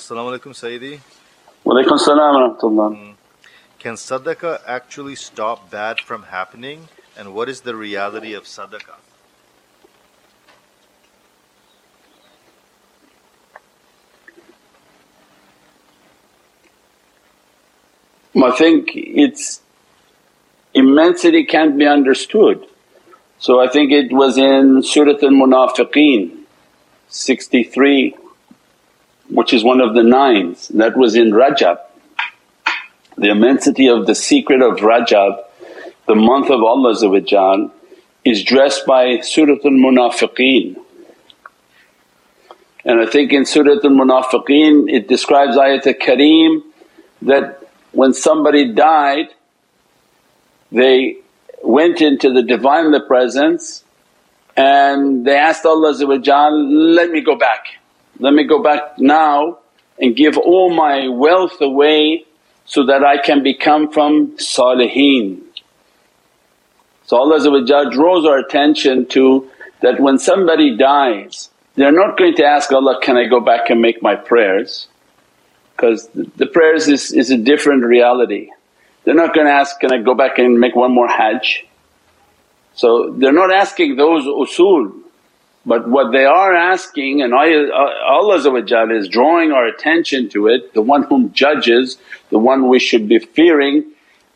Assalamu alaikum Sayyidi. Walaikum salam wa rahmatullah. Hmm. Can sadaqah actually stop bad from happening and what is the reality of sadaqah? I think its immensity can't be understood. So I think it was in Surat al-Munafiqeen 63 which is one of the nines, that was in Rajab. The immensity of the secret of Rajab, the month of Allah is dressed by Surat al-Munafiqeen. And I think in Surat al-Munafiqeen it describes ayat al-Kareem that when somebody died they went into the Divine Presence and they asked Allah let me go back, let me go back now and give all my wealth away so that I can become from saliheen. So Allah draws our attention to that when somebody dies they're not going to ask Allah, can I go back and make my prayers because the prayers is, is a different reality. They're not going to ask, can I go back and make one more hajj? So they're not asking those usul but what they are asking and Allah is drawing our attention to it, the one whom judges, the one we should be fearing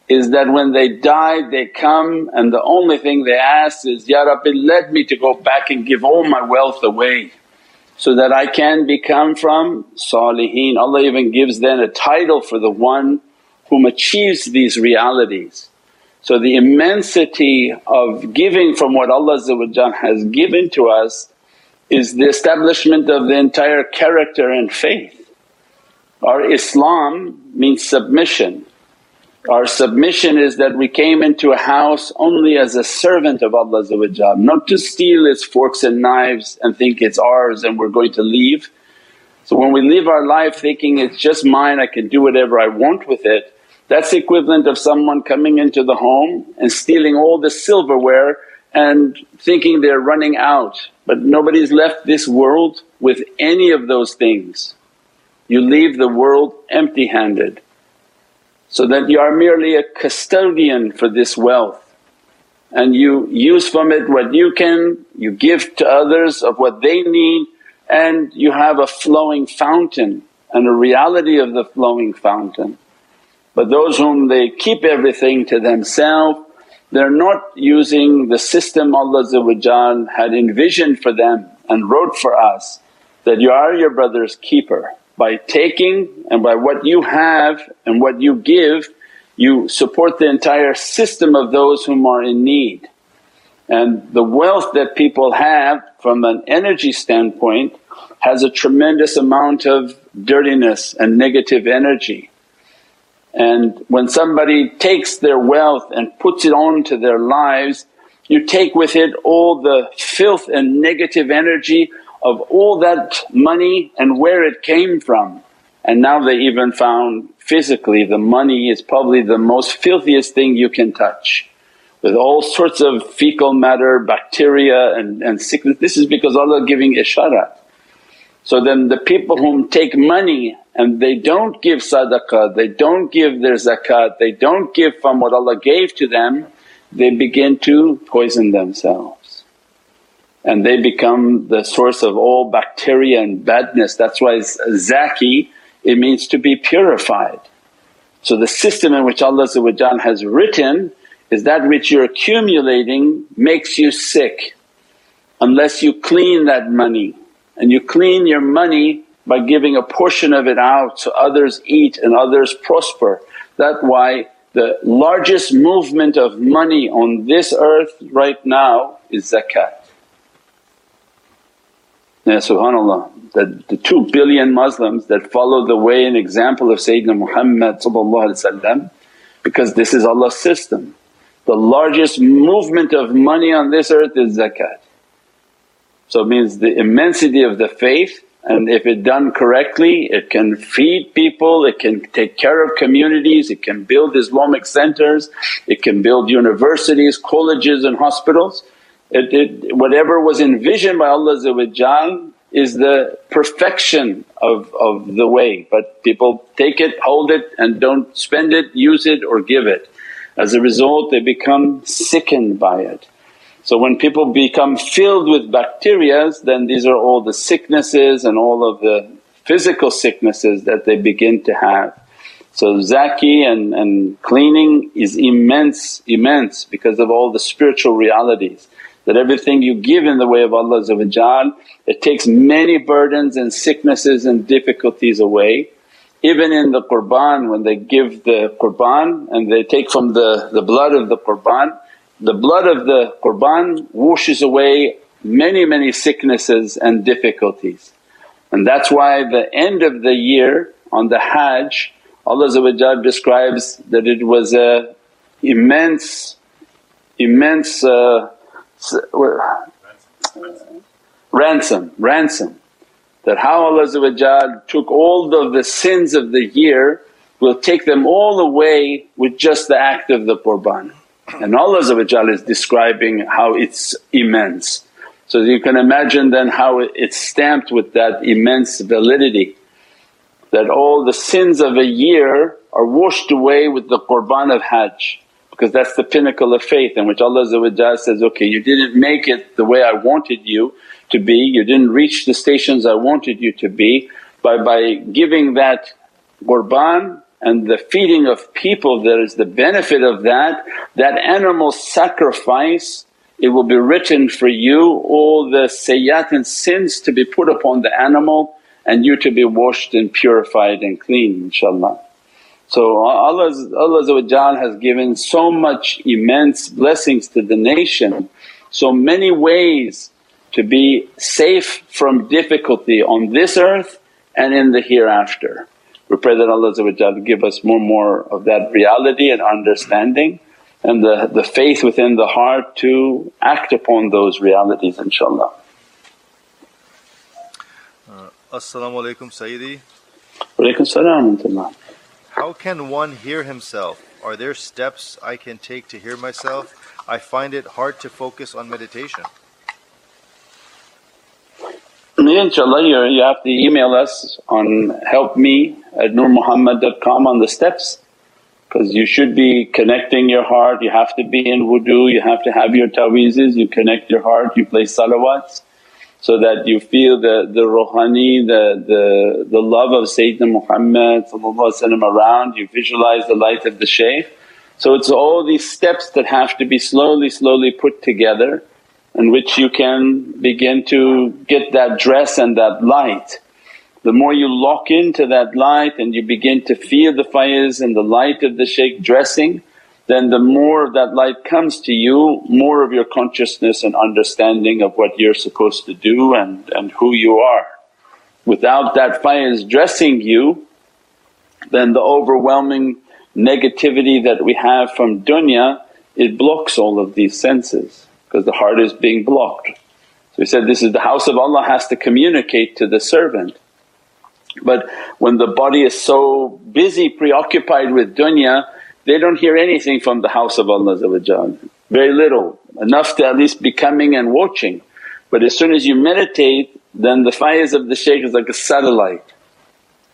is that when they die they come and the only thing they ask is, Ya Rabbi let me to go back and give all my wealth away so that I can become from saliheen. Allah even gives then a title for the one whom achieves these realities. So the immensity of giving from what Allah has given to us is the establishment of the entire character and faith. Our Islam means submission. Our submission is that we came into a house only as a servant of Allah not to steal its forks and knives and think it's ours and we're going to leave. So when we live our life thinking it's just mine, I can do whatever I want with it, that's equivalent of someone coming into the home and stealing all the silverware and thinking they're running out but nobody's left this world with any of those things. You leave the world empty handed so that you are merely a custodian for this wealth and you use from it what you can, you give to others of what they need and you have a flowing fountain and a reality of the flowing fountain. But those whom they keep everything to themselves, they're not using the system Allah had envisioned for them and wrote for us that you are your brother's keeper. By taking and by what you have and what you give you support the entire system of those whom are in need. And the wealth that people have from an energy standpoint has a tremendous amount of dirtiness and negative energy. And when somebody takes their wealth and puts it onto their lives, you take with it all the filth and negative energy of all that money and where it came from. And now they even found physically the money is probably the most filthiest thing you can touch with all sorts of fecal matter, bacteria and, and sickness. This is because Allah giving isharat. So then the people whom take money and they don't give sadaqah, they don't give their zakat, they don't give from what Allah gave to them, they begin to poison themselves. And they become the source of all bacteria and badness. That's why zaki it means to be purified. So the system in which Allah has written is that which you're accumulating makes you sick unless you clean that money and you clean your money by giving a portion of it out so others eat and others prosper. That's why the largest movement of money on this earth right now is zakat. Yeah, subhanAllah, the, the two billion Muslims that follow the way and example of Sayyidina Muhammad because this is Allah's system. The largest movement of money on this earth is zakat. So it means the immensity of the faith and if it done correctly it can feed people, it can take care of communities, it can build Islamic centers, it can build universities, colleges and hospitals. It, it, whatever was envisioned by Allah is the perfection of, of the way but people take it, hold it and don't spend it, use it or give it. As a result they become sickened by it. So when people become filled with bacterias then these are all the sicknesses and all of the physical sicknesses that they begin to have. So zaki and, and cleaning is immense, immense because of all the spiritual realities that everything you give in the way of Allah it takes many burdens and sicknesses and difficulties away. Even in the qurban when they give the qurban and they take from the, the blood of the qurban, the blood of the qurban washes away many many sicknesses and difficulties. And that's why the end of the year on the hajj Allah describes that it was a immense, immense uh, ransom, ransom. That how Allah took all of the sins of the year will take them all away with just the act of the qurban. And Allah is describing how it's immense. So you can imagine then how it's stamped with that immense validity that all the sins of a year are washed away with the qurban of hajj because that's the pinnacle of faith in which Allah says, okay you didn't make it the way I wanted you to be, you didn't reach the stations I wanted you to be by, by giving that qurban and the feeding of people there is the benefit of that, that animal sacrifice it will be written for you all the sayyat and sins to be put upon the animal and you to be washed and purified and clean inshaAllah. So uh, Allah, Allah has given so much immense blessings to the nation, so many ways to be safe from difficulty on this earth and in the hereafter. We pray that Allah give us more and more of that reality and understanding and the, the faith within the heart to act upon those realities inshaAllah. Uh, assalamu alaikum Sayyidi. Walaikum salam How can one hear himself? Are there steps I can take to hear myself? I find it hard to focus on meditation. Yeah, inshaAllah you, you have to email us on helpme at nurmuhammad.com on the steps because you should be connecting your heart, you have to be in wudu, you have to have your ta'weezes, you connect your heart, you play salawats so that you feel the, the ruhani, the, the, the love of Sayyidina Muhammad around, you visualize the light of the shaykh. So it's all these steps that have to be slowly, slowly put together in which you can begin to get that dress and that light. The more you lock into that light and you begin to feel the faiz and the light of the shaykh dressing then the more of that light comes to you, more of your consciousness and understanding of what you're supposed to do and, and who you are. Without that faiz dressing you, then the overwhelming negativity that we have from dunya, it blocks all of these senses because the heart is being blocked. So he said this is the house of Allah has to communicate to the servant. But when the body is so busy preoccupied with dunya they don't hear anything from the house of Allah very little, enough to at least be coming and watching. But as soon as you meditate then the faiz of the shaykh is like a satellite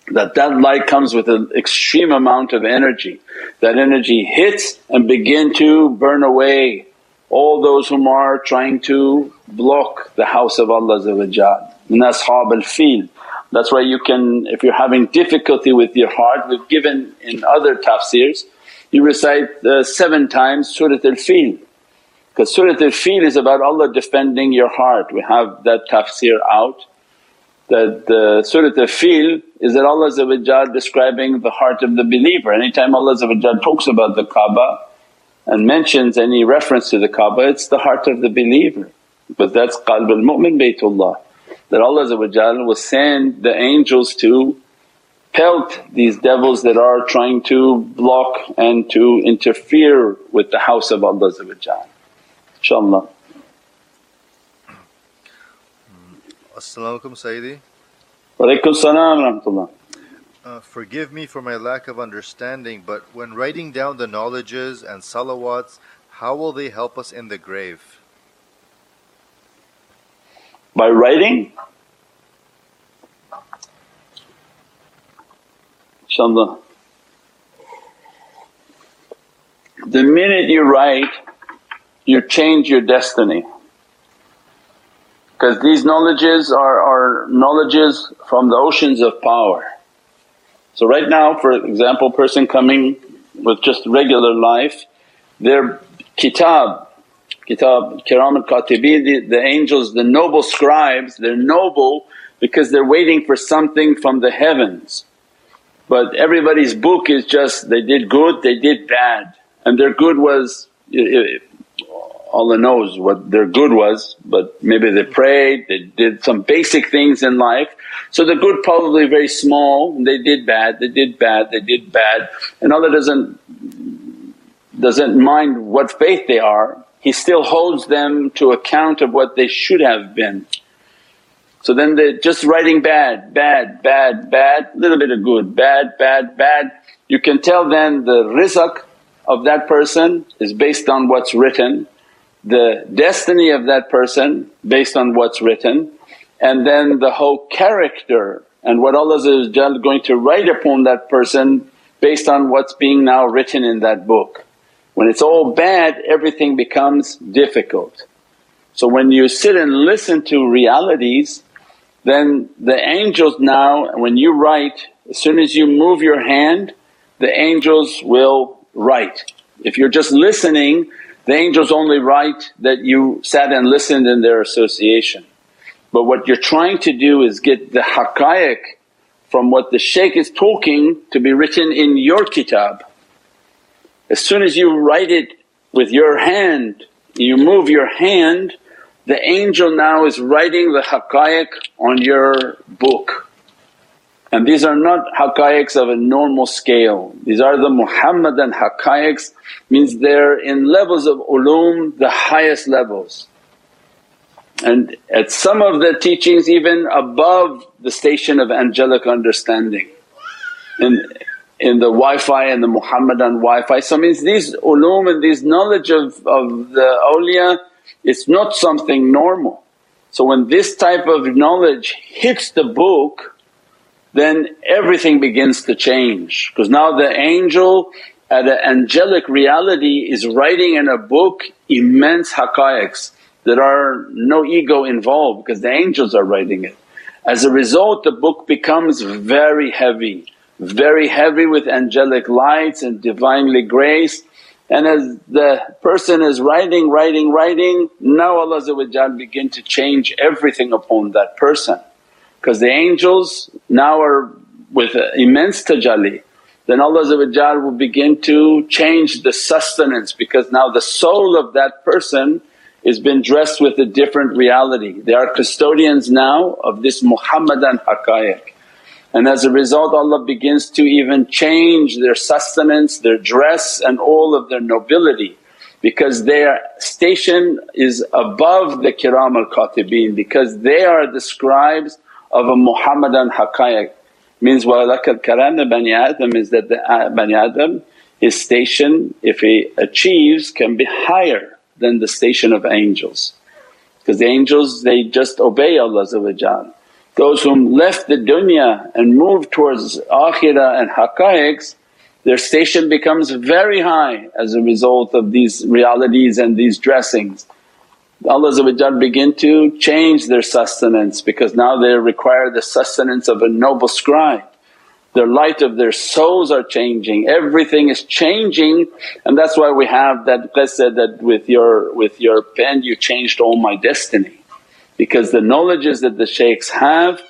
that that light comes with an extreme amount of energy. That energy hits and begin to burn away all those whom are trying to block the house of Allah min ashab al-fil. That's why you can if you're having difficulty with your heart we've given in other tafsirs you recite uh, seven times Surat al-Fil because Surat al-Fil is about Allah defending your heart. We have that tafsir out that the Surat al-Fil is that Allah describing the heart of the believer. Anytime Allah talks about the Kaaba and mentions any reference to the Kaaba it's the heart of the believer but that's qalb al-mu'min baytullah that Allah will send the angels to pelt these devils that are trying to block and to interfere with the house of Allah inshaAllah. As-salamu alaykum Sayyidi. Walaykum salam wa rahmatullah. Uh, forgive me for my lack of understanding, but when writing down the knowledges and salawats, how will they help us in the grave? By writing? Something. The minute you write, you change your destiny because these knowledges are, are knowledges from the oceans of power. So right now for example person coming with just regular life their kitab, kitab kiram al-katibin, the, the angels, the noble scribes they're noble because they're waiting for something from the heavens. But everybody's book is just they did good, they did bad and their good was Allah knows what their good was but maybe they prayed, they did some basic things in life. So the good probably very small, they did bad, they did bad, they did bad and Allah doesn't doesn't mind what faith they are, He still holds them to account of what they should have been. So then they're just writing bad, bad, bad, bad, little bit of good, bad, bad, bad. You can tell then the rizq of that person is based on what's written, the destiny of that person based on what's written and then the whole character and what Allah is going to write upon that person based on what's being now written in that book. When it's all bad everything becomes difficult. So when you sit and listen to realities then the angels now when you write as soon as you move your hand the angels will write. If you're just listening the angels only write that you sat and listened in their association. But what you're trying to do is get the haqqaiq from what the shaykh is talking to be written in your kitab. As soon as you write it with your hand, you move your hand, the angel now is writing the haqqaiq on your book. And these are not haqqaiqs of a normal scale, these are the Muhammadan haqqaiqs means they're in levels of ulum the highest levels. And at some of the teachings even above the station of angelic understanding in, in the Wi-Fi and the Muhammadan Wi-Fi. So means these ulum and these knowledge of, of the awliya it's not something normal. So when this type of knowledge hits the book then everything begins to change. Because now the angel uh, at an angelic reality is writing in a book immense haqqaiqs that are no ego involved because the angels are writing it. As a result the book becomes very heavy, very heavy with angelic lights and Divinely grace and as the person is writing, writing, writing now Allah begin to change everything upon that person because the angels now are with immense tajalli then Allah will begin to change the sustenance because now the soul of that person is been dressed with a different reality. They are custodians now of this Muhammadan haqqaiq. And as a result Allah begins to even change their sustenance, their dress and all of their nobility because their station is above the kiram al-katibin because they are the scribes of a Muhammadan haqqaiq. Means wa walakal karam Bani Adam is that the uh, Bani Adam his station if he achieves can be higher than the station of angels. Because the angels they just obey Allah Those whom left the dunya and moved towards akhirah and haqqaiqs their station becomes very high as a result of these realities and these dressings. Allah begin to change their sustenance because now they require the sustenance of a noble scribe. Their light of their souls are changing, everything is changing and that's why we have that qissa that with your, with your pen you changed all my destiny. Because the knowledges that the shaykhs have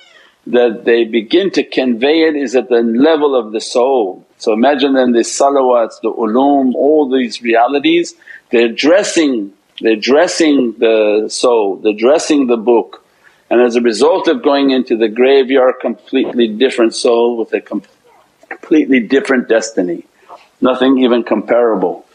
that they begin to convey it is at the level of the soul. So imagine then the salawats, the ulum, all these realities they're dressing they're dressing the soul, they're dressing the book and as a result of going into the grave you are a completely different soul with a com- completely different destiny, nothing even comparable.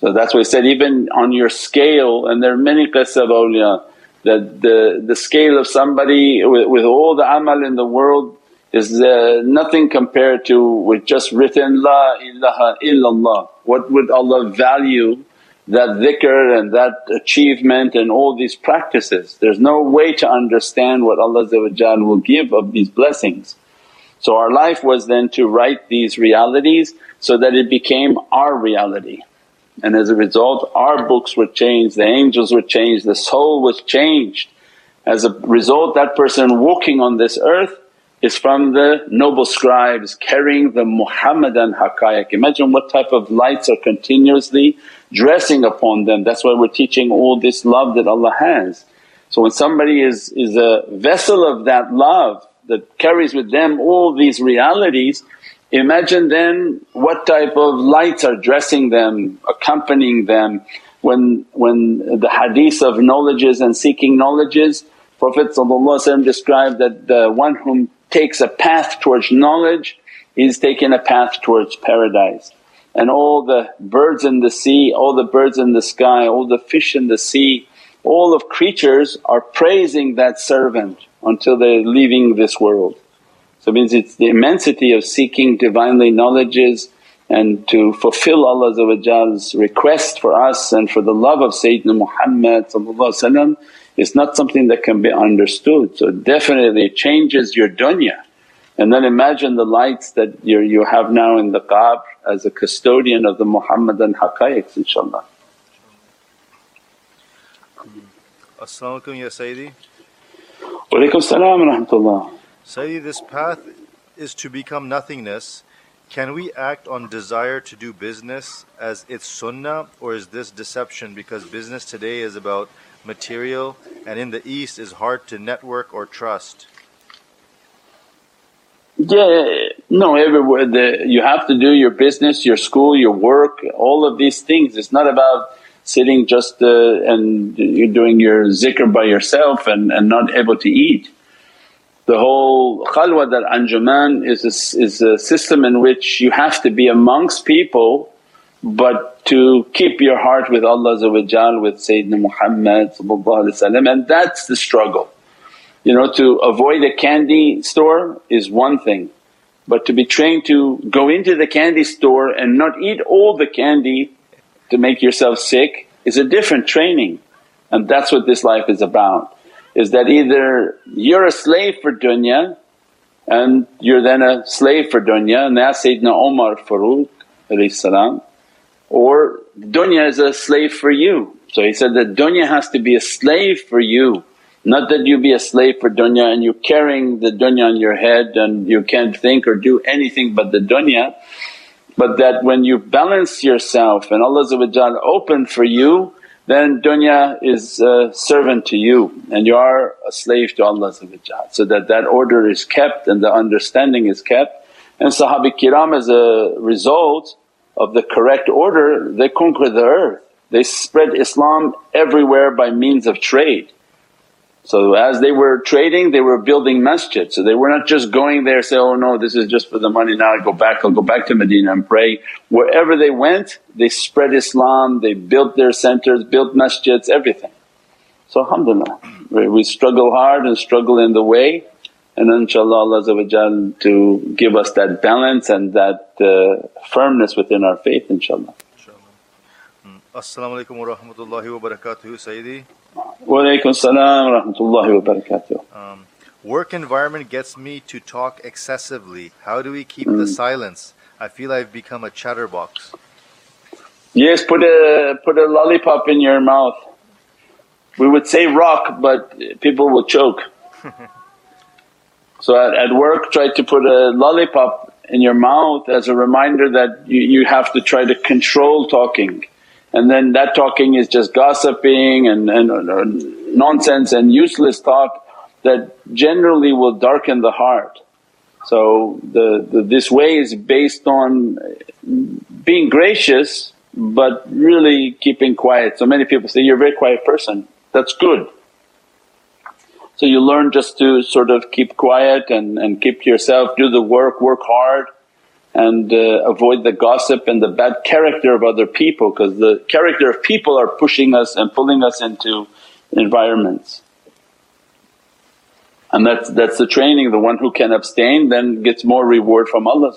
So that's why he said even on your scale and there are many qissa of awliya that the, the scale of somebody with, with all the amal in the world is uh, nothing compared to with just written, La ilaha illallah. What would Allah value that dhikr and that achievement and all these practices. There's no way to understand what Allah will give of these blessings. So our life was then to write these realities so that it became our reality. And as a result our books were changed, the angels were changed, the soul was changed. As a result that person walking on this earth is from the noble scribes carrying the Muhammadan haqqaiq. Imagine what type of lights are continuously dressing upon them. That's why we're teaching all this love that Allah has. So when somebody is, is a vessel of that love that carries with them all these realities, imagine then what type of lights are dressing them, accompanying them. When, when the hadith of knowledges and seeking knowledges, Prophet described that the one whom takes a path towards knowledge is taking a path towards paradise. And all the birds in the sea, all the birds in the sky, all the fish in the sea, all of creatures are praising that servant until they're leaving this world. So it means it's the immensity of seeking Divinely knowledges and to fulfill Allah's request for us and for the love of Sayyidina Muhammad is not something that can be understood. So definitely it changes your dunya. And then imagine the lights that you you have now in the qabr as a custodian of the Muhammadan haqqaiqs inshaAllah. As-salamu alaykum ya Sayyidi. Walaykum salam wa rahmatullah. Sayyidi, this path is to become nothingness. Can we act on desire to do business as its sunnah or is this deception because business today is about material and in the East is hard to network or trust? Yeah, no, everywhere the, you have to do your business, your school, your work, all of these things. It's not about sitting just uh, and you're doing your zikr by yourself and, and not able to eat. The whole khalwat dar anjuman is a, is a system in which you have to be amongst people but to keep your heart with Allah with Sayyidina Muhammad and that's the struggle. You know to avoid a candy store is one thing but to be trained to go into the candy store and not eat all the candy to make yourself sick is a different training and that's what this life is about. Is that either you're a slave for dunya and you're then a slave for dunya and that's Sayyidina Umar Farooq or dunya is a slave for you. So he said that dunya has to be a slave for you, not that you be a slave for dunya and you're carrying the dunya on your head and you can't think or do anything but the dunya. But that when you balance yourself and Allah open for you then dunya is a servant to you and you are a slave to Allah so that that order is kept and the understanding is kept. And Sahabi kiram as a result of the correct order they conquer the earth, they spread Islam everywhere by means of trade. So as they were trading they were building masjid, so they were not just going there say, oh no this is just for the money now I go back I'll go back to Medina and pray. Wherever they went they spread Islam, they built their centers, built masjids, everything. So alhamdulillah we struggle hard and struggle in the way and inshaAllah Allah to give us that balance and that uh, firmness within our faith inshaAllah. Mm. As-salamu alaykum wa rahmatullahi wa barakatuhu Sayyidi. Wa alaykum salam wa rahmatullahi wa barakatuh. Um, work environment gets me to talk excessively. How do we keep mm. the silence? I feel I've become a chatterbox. Yes, put a, put a lollipop in your mouth. We would say rock but people will choke. So at, at work try to put a lollipop in your mouth as a reminder that you, you have to try to control talking and then that talking is just gossiping and, and, and nonsense and useless talk that generally will darken the heart. So the, the, this way is based on being gracious but really keeping quiet. So many people say, you're a very quiet person, that's good. So you learn just to sort of keep quiet and, and keep yourself, do the work, work hard and uh, avoid the gossip and the bad character of other people because the character of people are pushing us and pulling us into environments. And that's, that's the training, the one who can abstain then gets more reward from Allah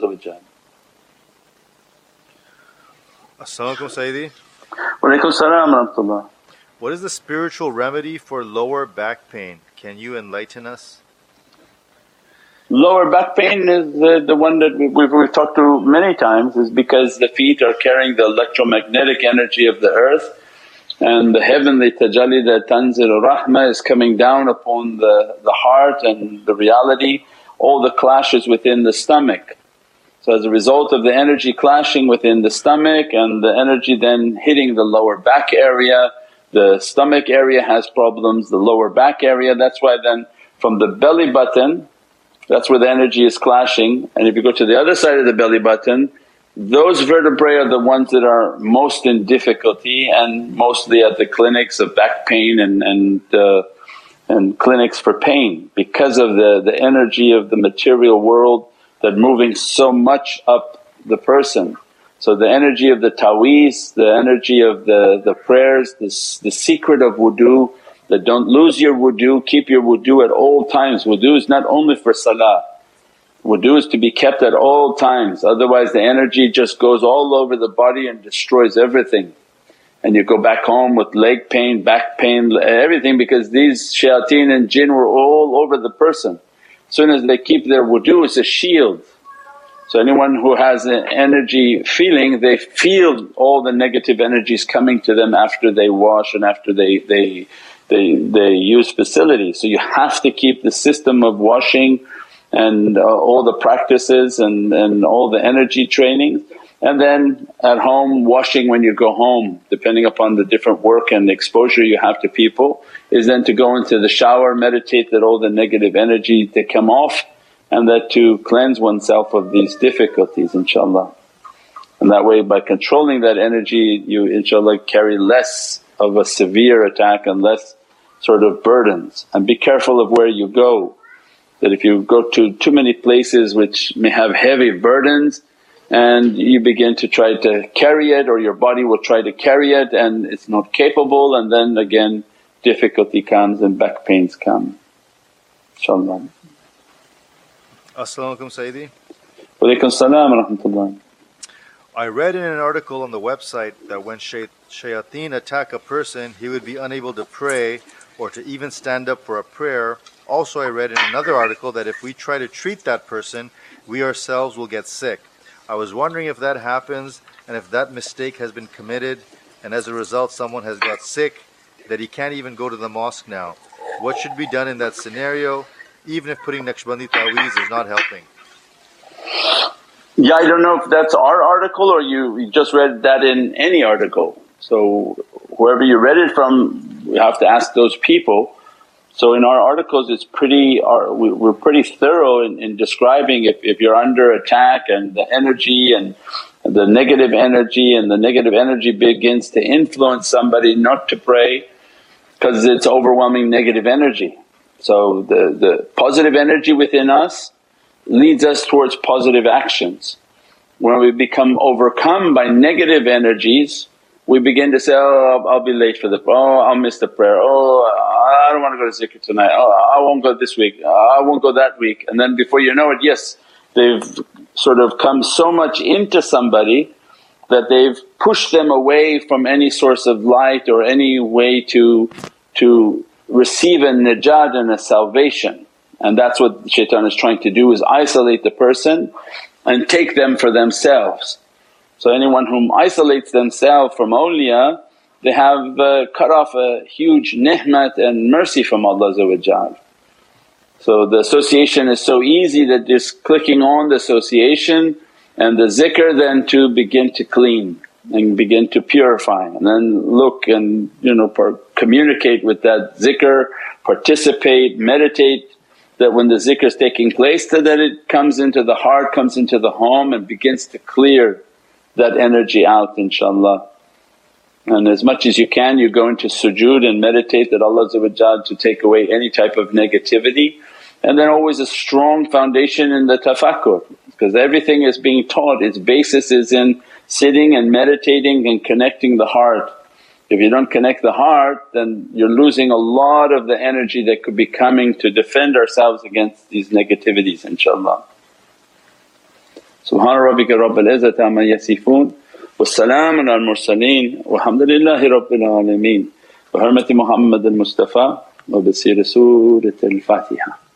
As-salamu alaykum Sayyidi. Wa alaykum salam wa What is the spiritual remedy for lower back pain? Can you enlighten us? Lower back pain is the, the one that we've, we've talked to many times is because the feet are carrying the electromagnetic energy of the earth and the heavenly tajalli that tanzil rahmah is coming down upon the, the heart and the reality, all the clashes within the stomach. So as a result of the energy clashing within the stomach and the energy then hitting the lower back area, the stomach area has problems, the lower back area, that's why then from the belly button that's where the energy is clashing and if you go to the other side of the belly button those vertebrae are the ones that are most in difficulty and mostly at the clinics of back pain and, and, uh, and clinics for pain because of the, the energy of the material world that moving so much up the person. So the energy of the ta'weez, the energy of the, the prayers, the, the secret of wudu that don't lose your wudu, keep your wudu at all times. Wudu is not only for salah, wudu is to be kept at all times otherwise the energy just goes all over the body and destroys everything. And you go back home with leg pain, back pain, everything because these shayateen and jinn were all over the person. As soon as they keep their wudu it's a shield. So anyone who has an energy feeling they feel all the negative energies coming to them after they wash and after they, they, they, they use facilities. So you have to keep the system of washing and uh, all the practices and, and all the energy training. And then at home washing when you go home depending upon the different work and exposure you have to people is then to go into the shower, meditate that all the negative energy to come off and that to cleanse oneself of these difficulties inshaAllah. And that way by controlling that energy you inshaAllah carry less of a severe attack and less sort of burdens. And be careful of where you go that if you go to too many places which may have heavy burdens and you begin to try to carry it or your body will try to carry it and it's not capable and then again difficulty comes and back pains come. InshaAllah. As-salamu alaykum Sayyidi. Walaykum salam wa rahmatullah. I read in an article on the website that when shay- shayateen attack a person he would be unable to pray or to even stand up for a prayer also, I read in another article that if we try to treat that person, we ourselves will get sick. I was wondering if that happens and if that mistake has been committed and as a result someone has got sick that he can't even go to the mosque now. What should be done in that scenario even if putting Naqshbandi Taweez is not helping? Yeah, I don't know if that's our article or you, you just read that in any article. So whoever you read it from, you have to ask those people. So in our articles it's pretty, we're pretty thorough in, in describing if, if you're under attack and the energy and the negative energy and the negative energy begins to influence somebody not to pray because it's overwhelming negative energy. So the, the positive energy within us leads us towards positive actions. When we become overcome by negative energies we begin to say, oh I'll, be late for the, oh I'll miss the prayer, oh I don't want to go to zikr tonight, oh I won't go this week, I won't go that week. And then before you know it, yes, they've sort of come so much into somebody that they've pushed them away from any source of light or any way to, to receive a najat and a salvation. And that's what shaitan is trying to do is isolate the person and take them for themselves. So anyone whom isolates themselves from awliya they have uh, cut off a huge ni'mat and mercy from Allah So the association is so easy that just clicking on the association and the zikr then to begin to clean and begin to purify and then look and you know communicate with that zikr, participate, meditate that when the zikr is taking place so that it comes into the heart, comes into the home and begins to clear that energy out inshaAllah. And as much as you can you go into sujood and meditate that Allah to take away any type of negativity and then always a strong foundation in the tafakkur because everything is being taught its basis is in sitting and meditating and connecting the heart. If you don't connect the heart then you're losing a lot of the energy that could be coming to defend ourselves against these negativities inshaAllah. سبحان ربك رب العزة عما يصفون والسلام على المرسلين والحمد لله رب العالمين. بحرمة محمد المصطفى وبسير سورة الفاتحة.